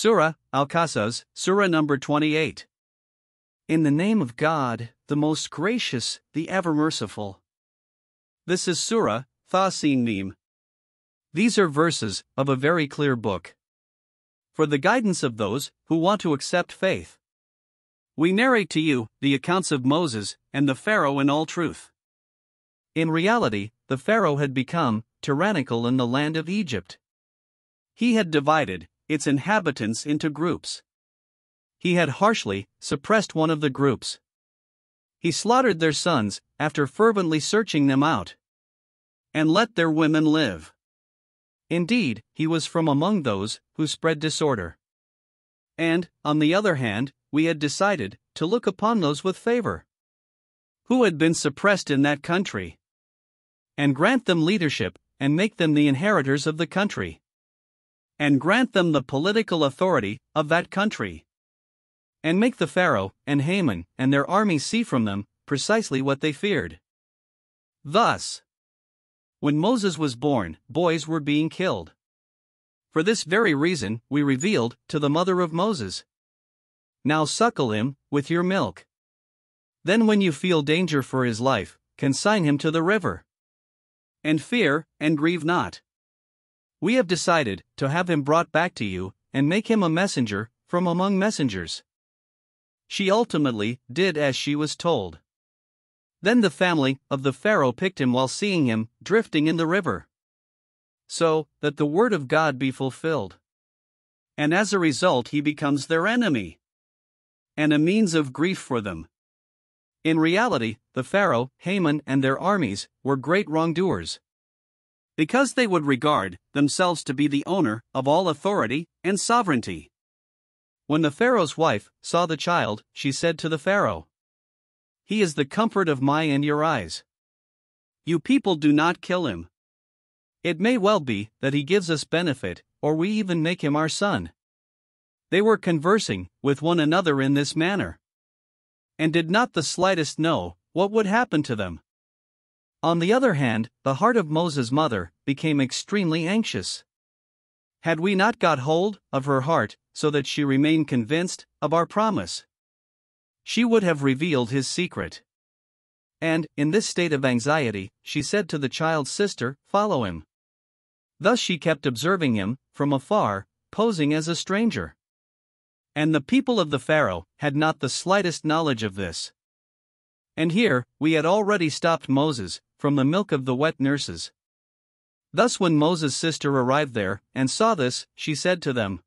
Surah Al Qasas, Surah number 28. In the name of God, the most gracious, the ever merciful. This is Surah Thasin Mim. These are verses of a very clear book. For the guidance of those who want to accept faith, we narrate to you the accounts of Moses and the Pharaoh in all truth. In reality, the Pharaoh had become tyrannical in the land of Egypt. He had divided its inhabitants into groups. He had harshly suppressed one of the groups. He slaughtered their sons after fervently searching them out, and let their women live. Indeed, he was from among those who spread disorder. And, on the other hand, we had decided to look upon those with favor who had been suppressed in that country, and grant them leadership and make them the inheritors of the country and grant them the political authority of that country. And make the Pharaoh and Haman and their army see from them precisely what they feared. Thus, when Moses was born, boys were being killed. For this very reason, we revealed to the mother of Moses Now suckle him with your milk. Then, when you feel danger for his life, consign him to the river. And fear and grieve not. We have decided to have him brought back to you and make him a messenger from among messengers. She ultimately did as she was told. Then the family of the Pharaoh picked him while seeing him drifting in the river. So that the word of God be fulfilled. And as a result, he becomes their enemy and a means of grief for them. In reality, the Pharaoh, Haman, and their armies were great wrongdoers because they would regard themselves to be the owner of all authority and sovereignty. When the Pharaoh's wife saw the child, she said to the Pharaoh, He is the comfort of my and your eyes. You people do not kill him. It may well be that he gives us benefit, or we even make him our son. They were conversing with one another in this manner, and did not the slightest know what would happen to them. On the other hand, the heart of Moses' mother became extremely anxious. Had we not got hold of her heart so that she remained convinced of our promise, she would have revealed his secret. And, in this state of anxiety, she said to the child's sister, Follow him. Thus she kept observing him, from afar, posing as a stranger. And the people of the Pharaoh had not the slightest knowledge of this. And here, we had already stopped Moses from the milk of the wet nurses. Thus, when Moses' sister arrived there and saw this, she said to them,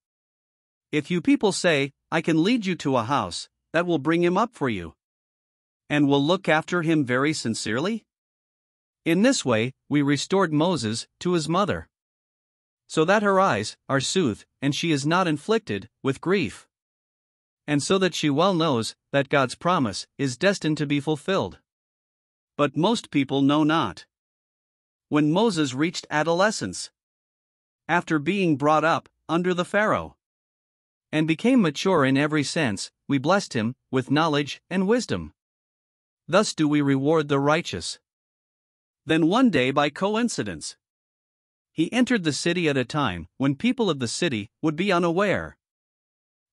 If you people say, I can lead you to a house, that will bring him up for you, and will look after him very sincerely? In this way, we restored Moses to his mother, so that her eyes are soothed and she is not inflicted with grief and so that she well knows that God's promise is destined to be fulfilled. But most people know not. When Moses reached adolescence, after being brought up under the Pharaoh, and became mature in every sense, we blessed him with knowledge and wisdom. Thus do we reward the righteous. Then one day, by coincidence, he entered the city at a time when people of the city would be unaware.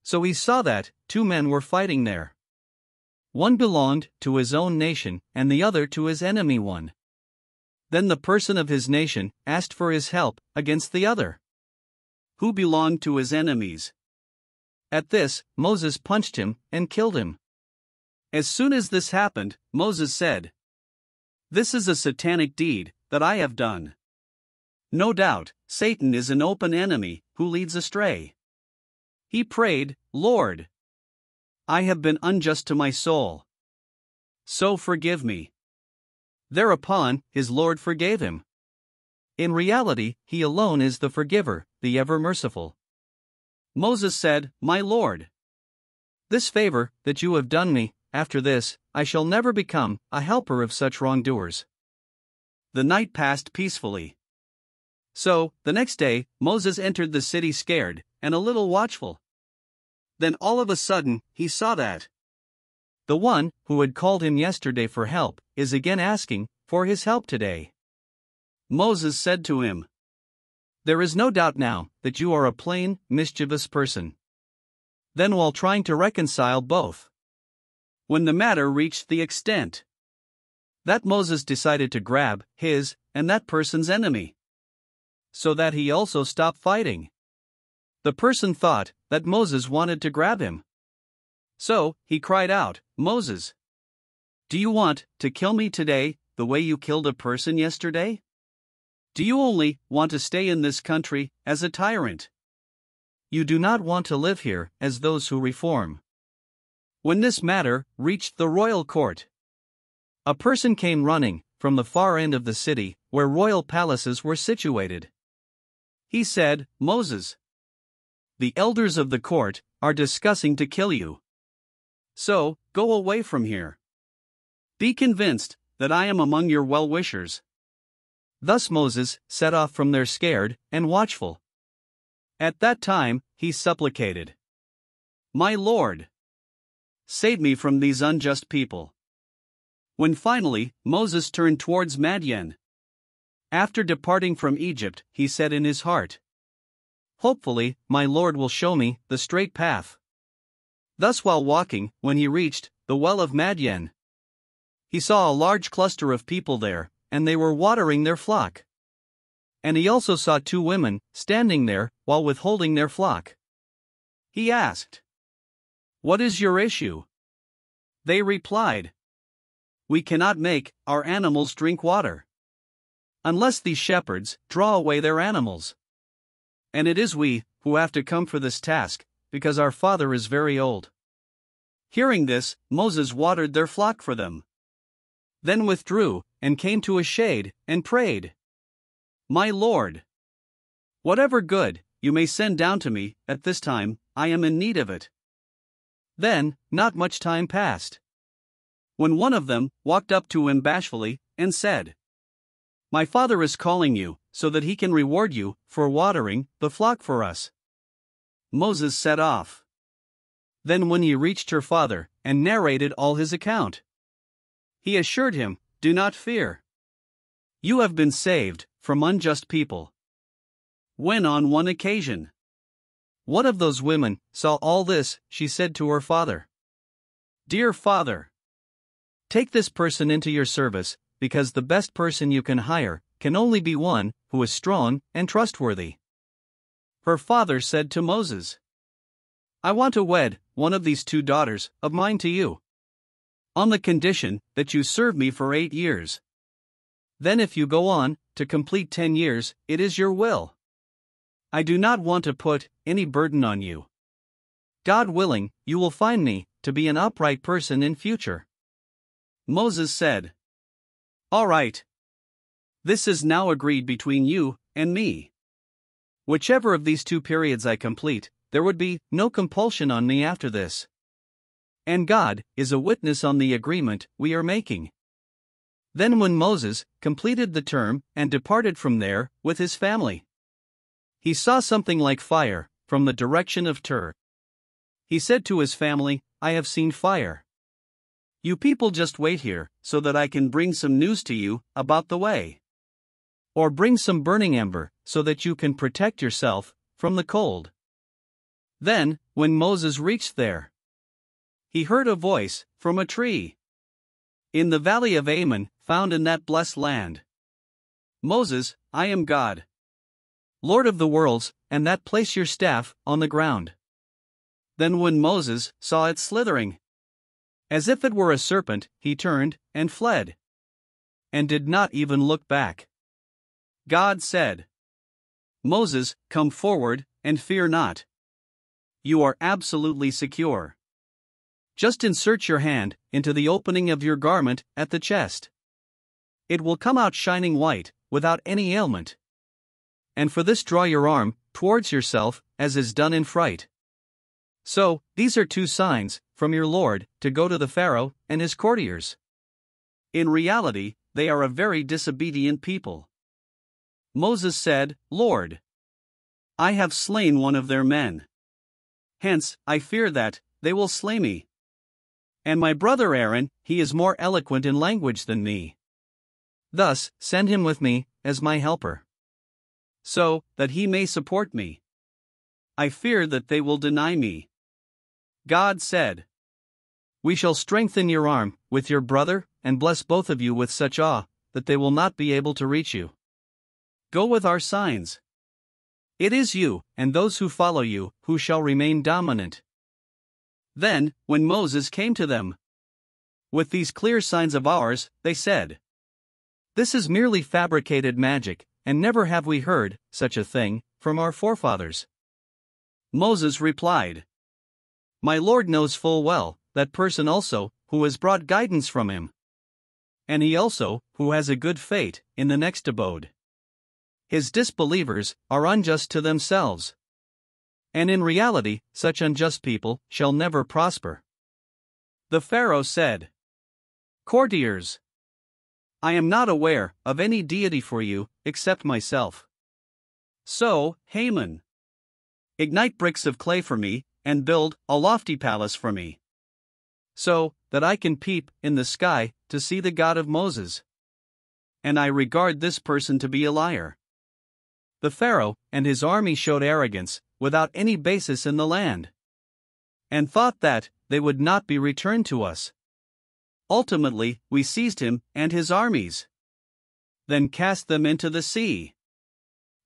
So he saw that two men were fighting there. One belonged to his own nation, and the other to his enemy one. Then the person of his nation asked for his help against the other, who belonged to his enemies. At this, Moses punched him and killed him. As soon as this happened, Moses said, This is a satanic deed that I have done. No doubt, Satan is an open enemy who leads astray. He prayed, Lord, I have been unjust to my soul. So forgive me. Thereupon, his Lord forgave him. In reality, he alone is the forgiver, the ever merciful. Moses said, My Lord, this favor that you have done me, after this, I shall never become a helper of such wrongdoers. The night passed peacefully. So, the next day, Moses entered the city scared and a little watchful. Then all of a sudden, he saw that the one who had called him yesterday for help is again asking for his help today. Moses said to him, There is no doubt now that you are a plain, mischievous person. then while trying to reconcile both. When the matter reached the extent that Moses decided to grab his and that person's enemy, so that he also stopped fighting. The person thought that Moses wanted to grab him. So, he cried out, Moses, do you want to kill me today the way you killed a person yesterday? Do you only want to stay in this country as a tyrant? You do not want to live here as those who reform. When this matter reached the royal court, a person came running from the far end of the city where royal palaces were situated. He said, Moses, the elders of the court are discussing to kill you. So, go away from here. Be convinced that I am among your well wishers. Thus Moses set off from there scared and watchful. At that time, he supplicated, My Lord, save me from these unjust people. When finally Moses turned towards Madian, after departing from Egypt, he said in his heart, Hopefully, my Lord will show me the straight path. Thus, while walking, when he reached the well of Madian, he saw a large cluster of people there, and they were watering their flock. And he also saw two women standing there while withholding their flock. He asked, What is your issue? They replied, We cannot make our animals drink water. Unless these shepherds draw away their animals. And it is we who have to come for this task, because our father is very old. Hearing this, Moses watered their flock for them then withdrew, and came to a shade, and prayed. My Lord, whatever good you may send down to me at this time, I am in need of it. Then, not much time passed. When one of them walked up to him bashfully, and said, My father is calling you, so that he can reward you for watering the flock for us. Moses set off. Then, when he reached her father, and narrated all his account, he assured him, Do not fear. You have been saved from unjust people. When on one occasion, one of those women saw all this, she said to her father, Dear father, take this person into your service, because the best person you can hire can only be one who is strong and trustworthy. Her father said to Moses, I want to wed one of these two daughters of mine to you on the condition that you serve me for eight years. Then, if you go on to complete ten years, it is your will. I do not want to put any burden on you. God willing, you will find me to be an upright person in future. Moses said, All right. This is now agreed between you and me. Whichever of these two periods I complete, there would be no compulsion on me after this and God is a witness on the agreement we are making. Then, when Moses completed the term and departed from there with his family, he saw something like fire from the direction of Tur. He said to his family, I have seen fire. You people just wait here so that I can bring some news to you about the way. Or bring some burning ember so that you can protect yourself from the cold. Then, when Moses reached there, he heard a voice from a tree. In the valley of Ammon, found in that blessed land. Moses, I am God. Lord of the worlds, and that place your staff on the ground. Then, when Moses saw it slithering, as if it were a serpent, he turned and fled, and did not even look back. God said, Moses, come forward and fear not. You are absolutely secure. Just insert your hand into the opening of your garment at the chest. It will come out shining white, without any ailment. And for this, draw your arm towards yourself, as is done in fright. So, these are two signs from your Lord to go to the Pharaoh and his courtiers. In reality, they are a very disobedient people. Moses said, Lord, I have slain one of their men. Hence, I fear that they will slay me. And my brother Aaron, he is more eloquent in language than me. Thus, send him with me, as my helper. So, that he may support me. I fear that they will deny me. God said, We shall strengthen your arm with your brother and bless both of you with such awe that they will not be able to reach you. Go with our signs. It is you, and those who follow you, who shall remain dominant. Then, when Moses came to them with these clear signs of ours, they said, This is merely fabricated magic, and never have we heard such a thing from our forefathers. Moses replied, My Lord knows full well that person also who has brought guidance from him, and he also who has a good fate in the next abode. His disbelievers are unjust to themselves. And in reality, such unjust people shall never prosper. The Pharaoh said, Courtiers, I am not aware of any deity for you except myself. So, Haman, ignite bricks of clay for me, and build a lofty palace for me. So that I can peep in the sky to see the God of Moses. And I regard this person to be a liar. The Pharaoh and his army showed arrogance, without any basis in the land, and thought that they would not be returned to us. Ultimately, we seized him and his armies, then cast them into the sea.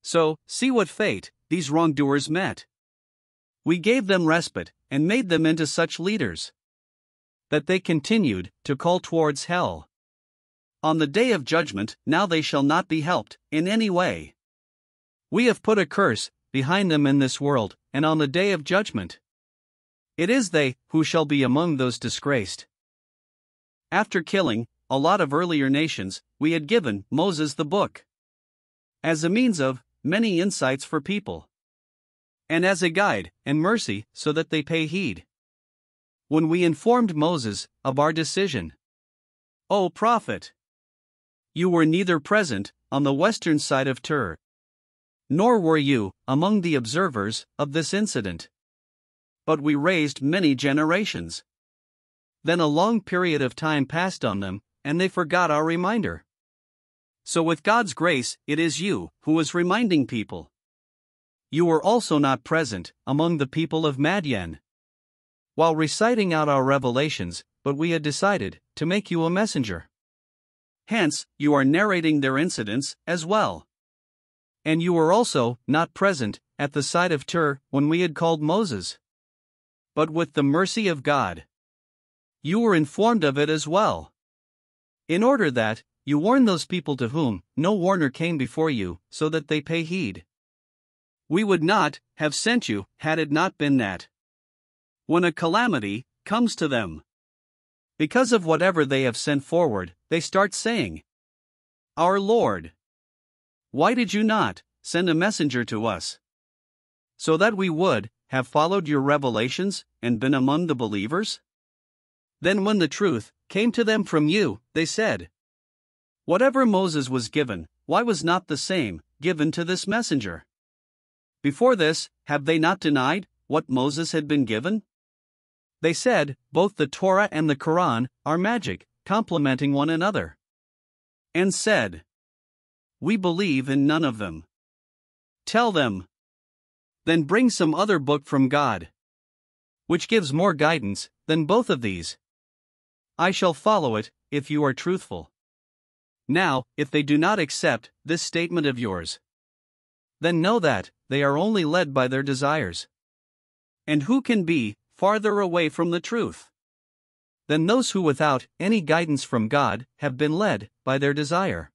So, see what fate these wrongdoers met. We gave them respite and made them into such leaders that they continued to call towards hell. On the day of judgment, now they shall not be helped in any way. We have put a curse behind them in this world, and on the day of judgment. It is they who shall be among those disgraced. After killing a lot of earlier nations, we had given Moses the book as a means of many insights for people, and as a guide and mercy so that they pay heed. When we informed Moses of our decision, O prophet, you were neither present on the western side of Tur, nor were you among the observers of this incident. But we raised many generations. Then a long period of time passed on them, and they forgot our reminder. So, with God's grace, it is you who is reminding people. You were also not present among the people of Madian. While reciting out our revelations, but we had decided to make you a messenger. Hence, you are narrating their incidents as well. And you were also not present at the side of Tur when we had called Moses. But with the mercy of God, you were informed of it as well. In order that you warn those people to whom no warner came before you, so that they pay heed. We would not have sent you had it not been that. When a calamity comes to them, because of whatever they have sent forward, they start saying, Our Lord, why did you not send a messenger to us? So that we would have followed your revelations and been among the believers? Then, when the truth came to them from you, they said, Whatever Moses was given, why was not the same given to this messenger? Before this, have they not denied what Moses had been given? They said, Both the Torah and the Quran are magic, complementing one another. And said, We believe in none of them. Tell them. Then bring some other book from God, which gives more guidance than both of these. I shall follow it, if you are truthful. Now, if they do not accept this statement of yours, then know that they are only led by their desires. And who can be farther away from the truth than those who, without any guidance from God, have been led by their desire?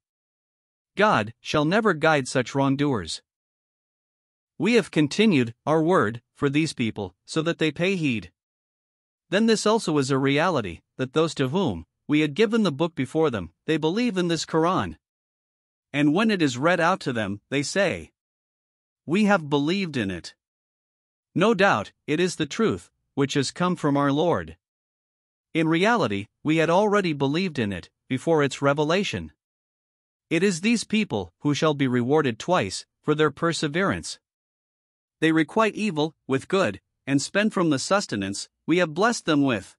God shall never guide such wrongdoers. We have continued our word for these people so that they pay heed. Then this also is a reality that those to whom we had given the book before them, they believe in this Quran. And when it is read out to them, they say, We have believed in it. No doubt, it is the truth, which has come from our Lord. In reality, we had already believed in it, before its revelation. It is these people who shall be rewarded twice for their perseverance. They requite evil with good, and spend from the sustenance we have blessed them with.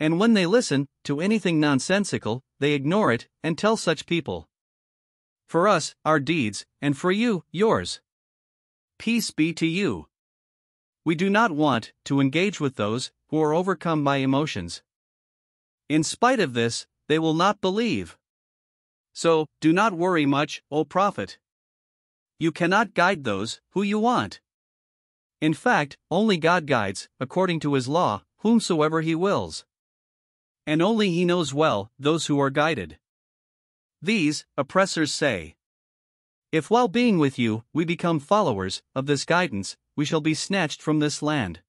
And when they listen to anything nonsensical, they ignore it and tell such people. For us, our deeds, and for you, yours. Peace be to you. we do not want to engage with those who are overcome by emotions. In spite of this, they will not believe. So, do not worry much, O prophet. You cannot guide those who you want. In fact, only God guides, according to his law, whomsoever he wills. And only he knows well those who are guided. These, oppressors say. If while being with you we become followers of this guidance, we shall be snatched from this land.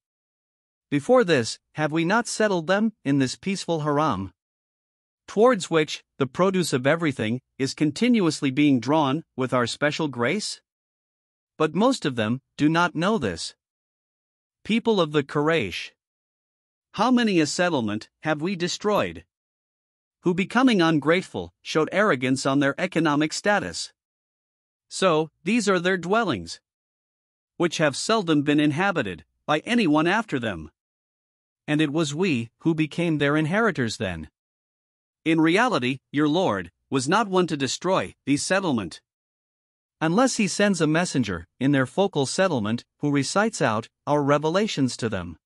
Before this, have we not settled them in this peaceful haram? Towards which, the produce of everything is continuously being drawn with our special grace? But most of them do not know this. People of the Quraysh. How many a settlement have we destroyed? Who, becoming ungrateful, showed arrogance on their economic status. So, these are their dwellings, which have seldom been inhabited by anyone after them. And it was we who became their inheritors then. In reality, your Lord was not one to destroy the settlement unless he sends a messenger in their focal settlement who recites out our revelations to them.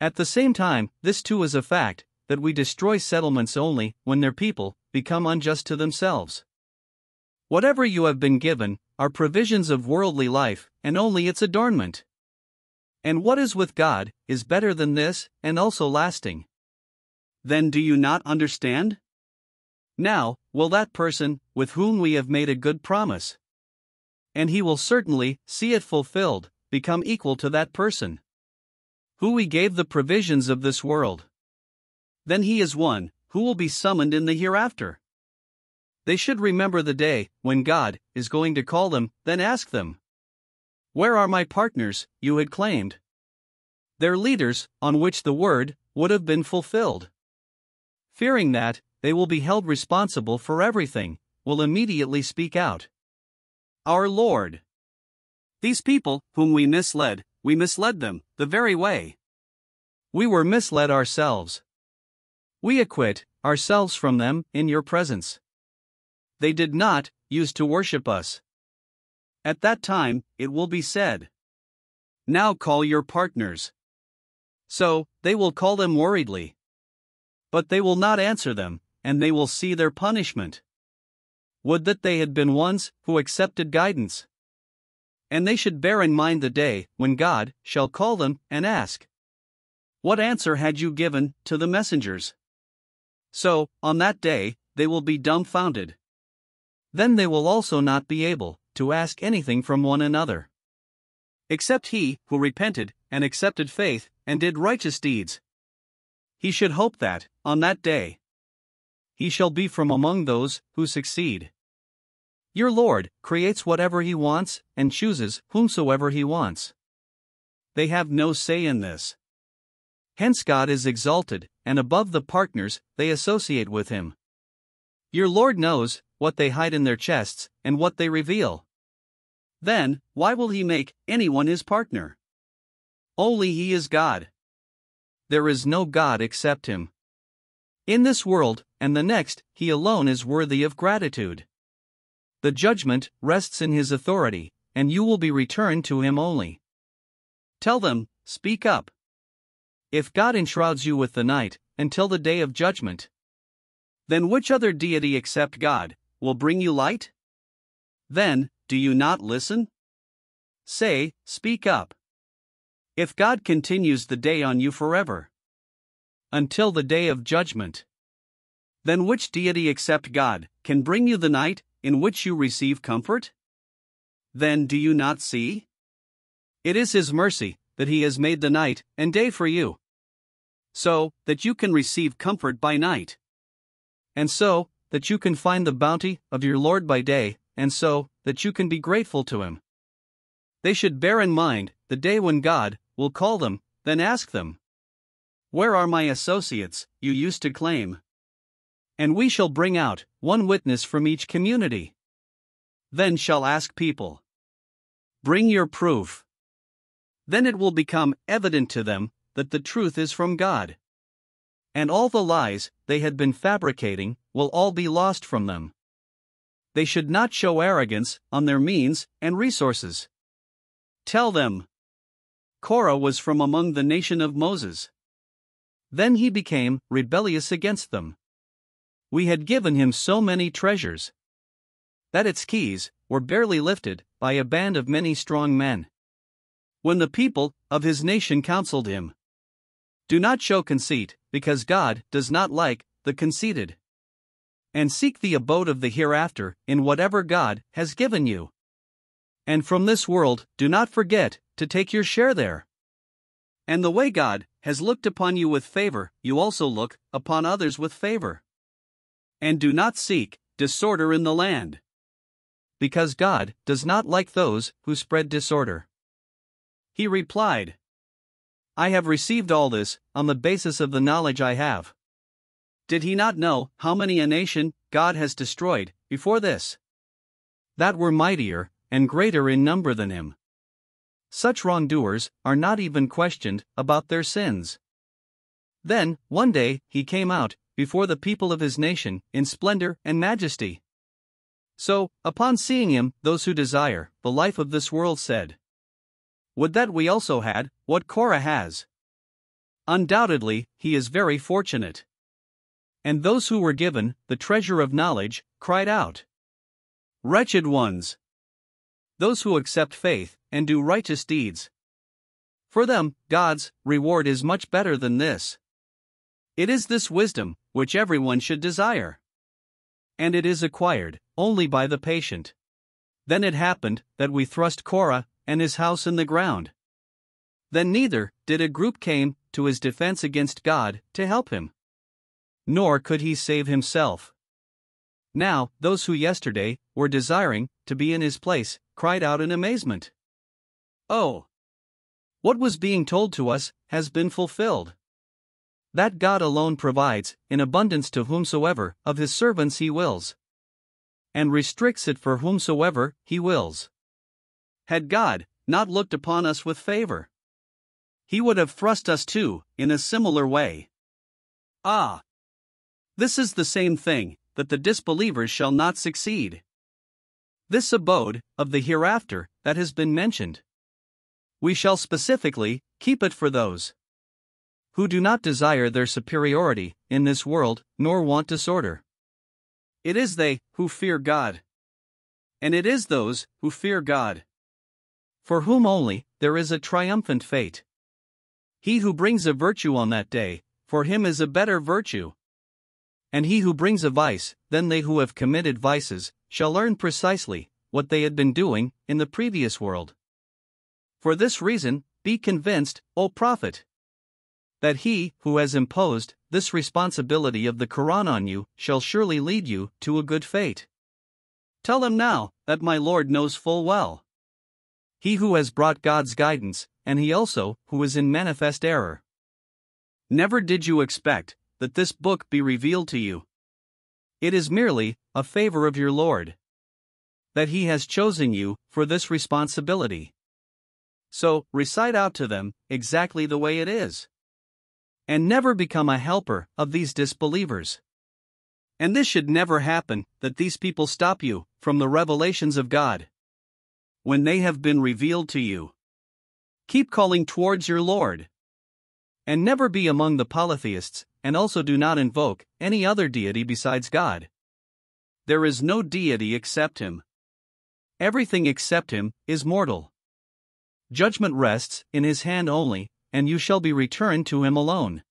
At the same time, this too is a fact that we destroy settlements only when their people become unjust to themselves. Whatever you have been given are provisions of worldly life and only its adornment. And what is with God is better than this and also lasting. Then do you not understand? Now, will that person, with whom we have made a good promise, and he will certainly see it fulfilled, become equal to that person. Who we gave the provisions of this world. Then he is one who will be summoned in the hereafter. They should remember the day when God is going to call them, then ask them, Where are my partners you had claimed? Their leaders, on which the word would have been fulfilled. Fearing that they will be held responsible for everything, will immediately speak out. Our Lord. These people, whom we misled, we misled them, the very way. We were misled ourselves. We acquit ourselves from them in your presence. They did not use to worship us. At that time, it will be said, Now call your partners. So, they will call them worriedly. But they will not answer them, and they will see their punishment. Would that they had been ones who accepted guidance. And they should bear in mind the day when God shall call them and ask, What answer had you given to the messengers? So, on that day, they will be dumbfounded. Then they will also not be able to ask anything from one another. Except he who repented and accepted faith and did righteous deeds. He should hope that, on that day, he shall be from among those who succeed. Your Lord creates whatever He wants and chooses whomsoever He wants. They have no say in this. Hence, God is exalted and above the partners they associate with Him. Your Lord knows what they hide in their chests and what they reveal. Then, why will He make anyone His partner? Only He is God. There is no God except Him. In this world and the next, He alone is worthy of gratitude. The judgment rests in his authority, and you will be returned to him only. Tell them, speak up. If God enshrouds you with the night, until the day of judgment, then which other deity except God will bring you light? Then, do you not listen? Say, speak up. If God continues the day on you forever, until the day of judgment, then which deity except God can bring you the night in which you receive comfort? Then do you not see? It is His mercy that He has made the night and day for you, so that you can receive comfort by night, and so that you can find the bounty of your Lord by day, and so that you can be grateful to Him. They should bear in mind the day when God will call them, then ask them, Where are my associates you used to claim? And we shall bring out one witness from each community. Then shall ask people, Bring your proof. Then it will become evident to them that the truth is from God. And all the lies they had been fabricating will all be lost from them. They should not show arrogance on their means and resources. Tell them, Korah was from among the nation of Moses. Then he became rebellious against them. We had given him so many treasures that its keys were barely lifted by a band of many strong men. When the people of his nation counseled him, Do not show conceit, because God does not like the conceited. And seek the abode of the hereafter in whatever God has given you. And from this world, do not forget to take your share there. And the way God has looked upon you with favor, you also look upon others with favor. And do not seek disorder in the land. Because God does not like those who spread disorder. He replied, I have received all this on the basis of the knowledge I have. Did he not know how many a nation God has destroyed before this? That were mightier and greater in number than him. Such wrongdoers are not even questioned about their sins. Then, one day, he came out before the people of his nation in splendor and majesty. So, upon seeing him, those who desire the life of this world said, Would that we also had what Korah has. Undoubtedly, he is very fortunate. And those who were given the treasure of knowledge cried out, Wretched ones! Those who accept faith and do righteous deeds. For them, God's reward is much better than this. It is this wisdom which everyone should desire. And it is acquired only by the patient. Then it happened that we thrust Korah and his house in the ground. Then neither did a group came to his defense against God to help him. Nor could he save himself. Now, those who yesterday were desiring to be in his place cried out in amazement. Oh! What was being told to us has been fulfilled. That God alone provides in abundance to whomsoever of his servants he wills, and restricts it for whomsoever he wills. Had God not looked upon us with favor, he would have thrust us too in a similar way. Ah! This is the same thing that the disbelievers shall not succeed. This abode of the hereafter that has been mentioned we shall specifically keep it for those who do not desire their superiority in this world nor want disorder. It is they who fear God. And it is those who fear God. For whom only there is a triumphant fate. He who brings a virtue on that day, for him is a better virtue. And he who brings a vice, then they who have committed vices, shall learn precisely what they had been doing in the previous world. For this reason, be convinced, O Prophet, that he who has imposed this responsibility of the Quran on you shall surely lead you to a good fate. Tell him now that my Lord knows full well. He who has brought God's guidance, and he also who is in manifest error. Never did you expect that this book be revealed to you. It is merely a favor of your Lord. That he has chosen you for this responsibility. So, recite out to them exactly the way it is. And never become a helper of these disbelievers. And this should never happen that these people stop you from the revelations of God. When they have been revealed to you, keep calling towards your Lord. And never be among the polytheists, and also do not invoke any other deity besides God. There is no deity except Him. Everything except Him is mortal. Judgment rests in his hand only, and you shall be returned to him alone.